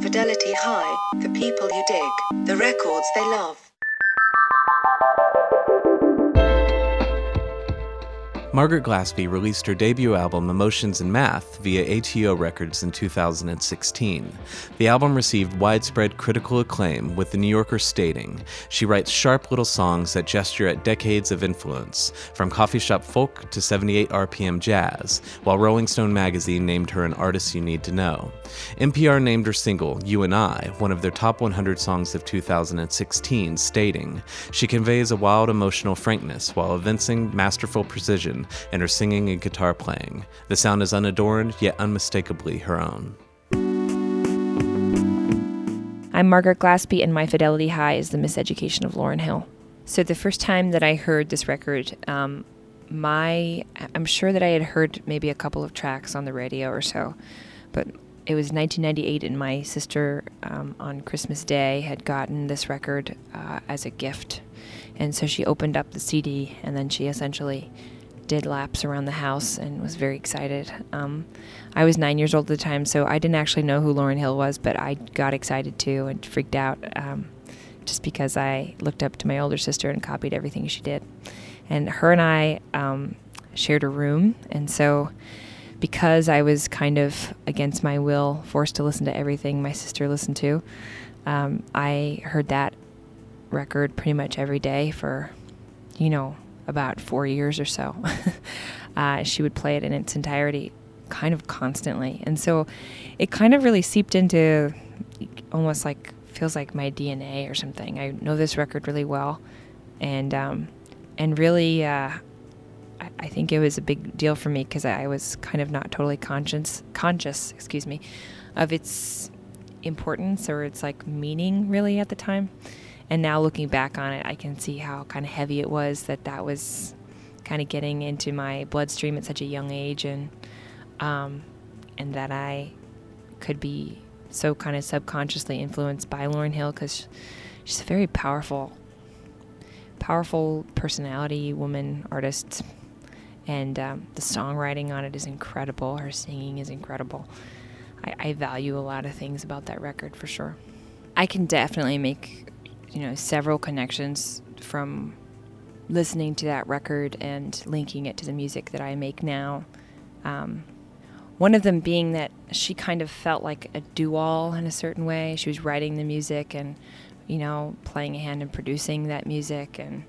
Fidelity High, the people you dig, the records they love. Margaret Glaspy released her debut album Emotions and Math via ATO Records in 2016. The album received widespread critical acclaim, with The New Yorker stating, She writes sharp little songs that gesture at decades of influence, from coffee shop folk to 78 RPM jazz, while Rolling Stone magazine named her an artist you need to know. NPR named her single, You and I, one of their top 100 songs of 2016, stating, She conveys a wild emotional frankness while evincing masterful precision and her singing and guitar playing. The sound is unadorned, yet unmistakably her own. I'm Margaret Glaspy, and My Fidelity High is the miseducation of Lauryn Hill. So the first time that I heard this record, um, my I'm sure that I had heard maybe a couple of tracks on the radio or so, but it was 1998, and my sister um, on Christmas Day had gotten this record uh, as a gift, and so she opened up the CD, and then she essentially did laps around the house and was very excited. Um, I was nine years old at the time, so I didn't actually know who Lauryn Hill was, but I got excited too and freaked out um, just because I looked up to my older sister and copied everything she did. And her and I um, shared a room, and so because I was kind of against my will, forced to listen to everything my sister listened to, um, I heard that record pretty much every day for, you know, about four years or so. uh, she would play it in its entirety kind of constantly. And so it kind of really seeped into almost like feels like my DNA or something. I know this record really well. And, um, and really, uh, I, I think it was a big deal for me because I was kind of not totally conscious, conscious, excuse me, of its importance or its like meaning really at the time. And now looking back on it, I can see how kind of heavy it was that that was kind of getting into my bloodstream at such a young age, and um, and that I could be so kind of subconsciously influenced by Lauryn Hill because she's a very powerful, powerful personality, woman, artist, and um, the songwriting on it is incredible. Her singing is incredible. I, I value a lot of things about that record for sure. I can definitely make you know, several connections from listening to that record and linking it to the music that I make now. Um, one of them being that she kind of felt like a do-all in a certain way. She was writing the music and, you know, playing a hand in producing that music, and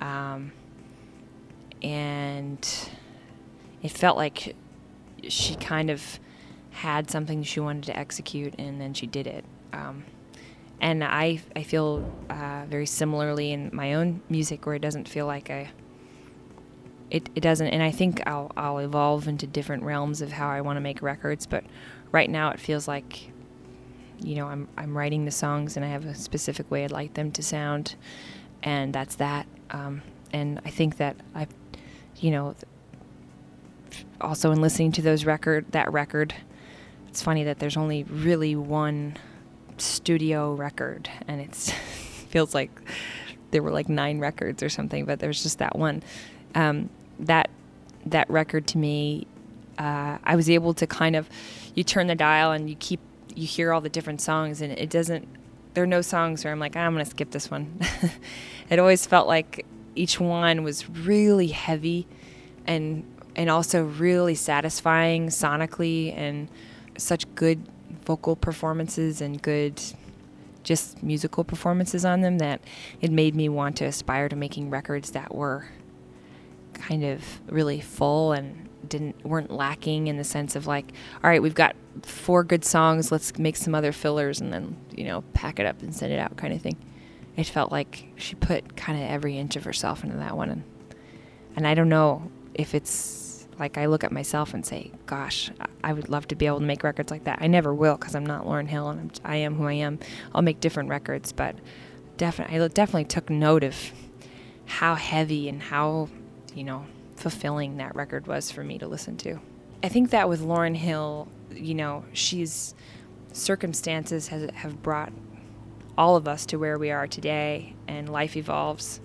um, and it felt like she kind of had something she wanted to execute, and then she did it. Um, and I I feel uh, very similarly in my own music where it doesn't feel like a it, it doesn't and I think I'll I'll evolve into different realms of how I want to make records but right now it feels like you know I'm I'm writing the songs and I have a specific way I'd like them to sound and that's that. Um, and I think that I've you know also in listening to those record that record it's funny that there's only really one studio record, and it feels like there were like nine records or something, but there's just that one. Um, that that record to me, uh, I was able to kind of, you turn the dial and you keep you hear all the different songs, and it doesn't. There are no songs where I'm like, I'm gonna skip this one. it always felt like each one was really heavy, and and also really satisfying sonically and such good vocal performances and good just musical performances on them that it made me want to aspire to making records that were kind of really full and didn't weren't lacking in the sense of like all right we've got four good songs let's make some other fillers and then you know pack it up and send it out kind of thing. It felt like she put kind of every inch of herself into that one and and I don't know if it's like I look at myself and say, "Gosh, I would love to be able to make records like that." I never will because I'm not Lauryn Hill and I'm, I am who I am. I'll make different records, but definitely, I definitely took note of how heavy and how you know fulfilling that record was for me to listen to. I think that with Lauryn Hill, you know, she's circumstances has have brought all of us to where we are today, and life evolves.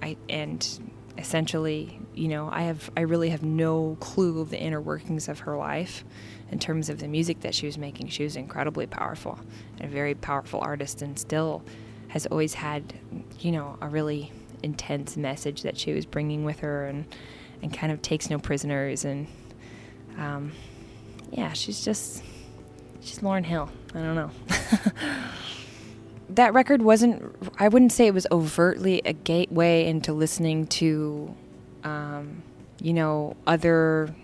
I and essentially, you know, I have I really have no clue of the inner workings of her life in terms of the music that she was making. She was incredibly powerful and a very powerful artist and still has always had, you know, a really intense message that she was bringing with her and and kind of takes no prisoners and um, yeah, she's just she's Lauryn Hill. I don't know. that record wasn't I wouldn't say it was overtly a gateway into listening to um, you know other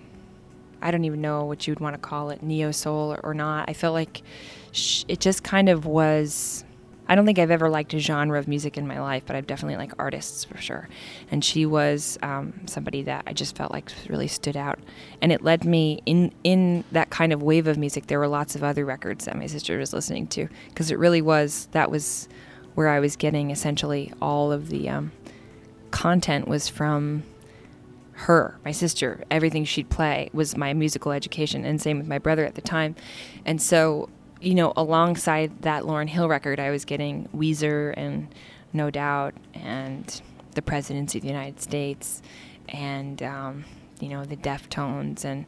I don't even know what you would want to call it neo soul or, or not. I felt like sh- it just kind of was I don't think I've ever liked a genre of music in my life, but I've definitely liked artists for sure. And she was um, somebody that I just felt like really stood out, and it led me in in that kind of wave of music. There were lots of other records that my sister was listening to because it really was that was where I was getting essentially all of the um, content was from her, my sister. Everything she'd play was my musical education, and same with my brother at the time. And so you know, alongside that Lauryn Hill record, I was getting Weezer and No Doubt and the Presidents of the United States and, um, you know, the Deftones and,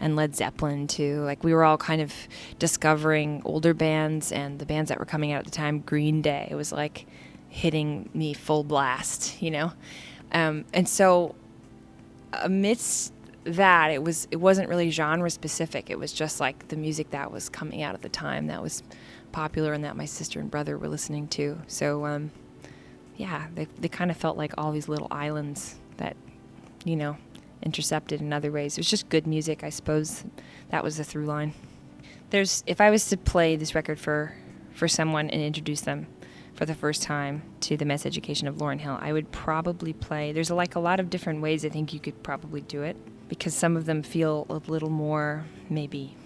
and Led Zeppelin too. Like we were all kind of discovering older bands and the bands that were coming out at the time, Green Day. Was like hitting me full blast, you know? Um, and so amidst that it was it wasn't really genre specific. It was just like the music that was coming out at the time that was popular and that my sister and brother were listening to. So um, yeah they, they kind of felt like all these little islands that you know intercepted in other ways. It was just good music i suppose. That was the through line. There's if i was to play this record for for someone and introduce them for the first time to the miseducation of Lauryn Hill, I would probably play. There's like a lot of different ways I think you could probably do it because some of them feel a little more maybe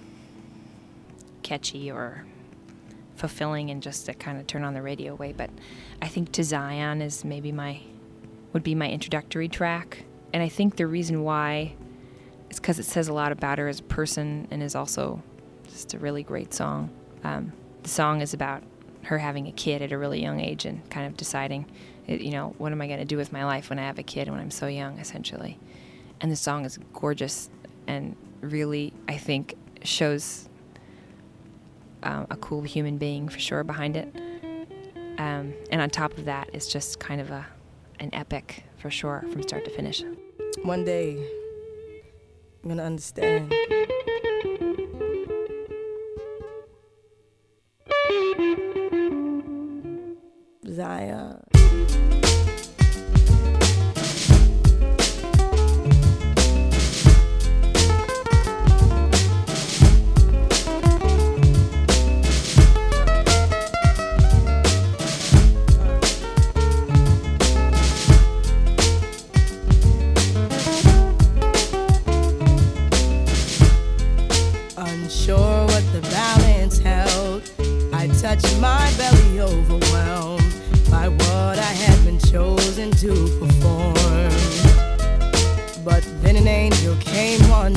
catchy or fulfilling and just to kind of turn on the radio way. But I think To Zion is maybe my would be my introductory track, and I think the reason why is because it says a lot about her as a person and is also just a really great song. Um, the song is about her having a kid at a really young age and kind of deciding, you know, what am I going to do with my life when I have a kid when I'm so young, essentially and the song is gorgeous and really I think shows um, a cool human being for sure behind it. Um, and on top of that, it's just kind of a an epic for sure from start to finish. One day, I'm gonna understand.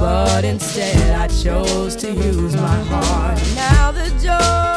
But instead, I chose to use my heart. Now the door.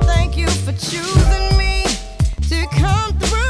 Thank you for choosing me to come through.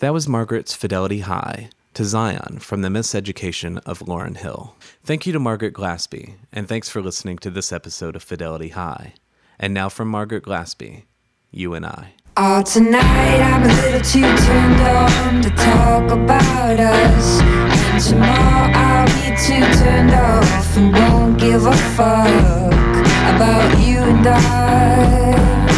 That was Margaret's Fidelity High to Zion from the Miseducation of Lauryn Hill. Thank you to Margaret Glaspy, and thanks for listening to this episode of Fidelity High. And now from Margaret Glaspy, you and I. Oh, tonight I'm a little too turned on to talk about us. And tomorrow I'll be too turned off and won't give a fuck about you and I. I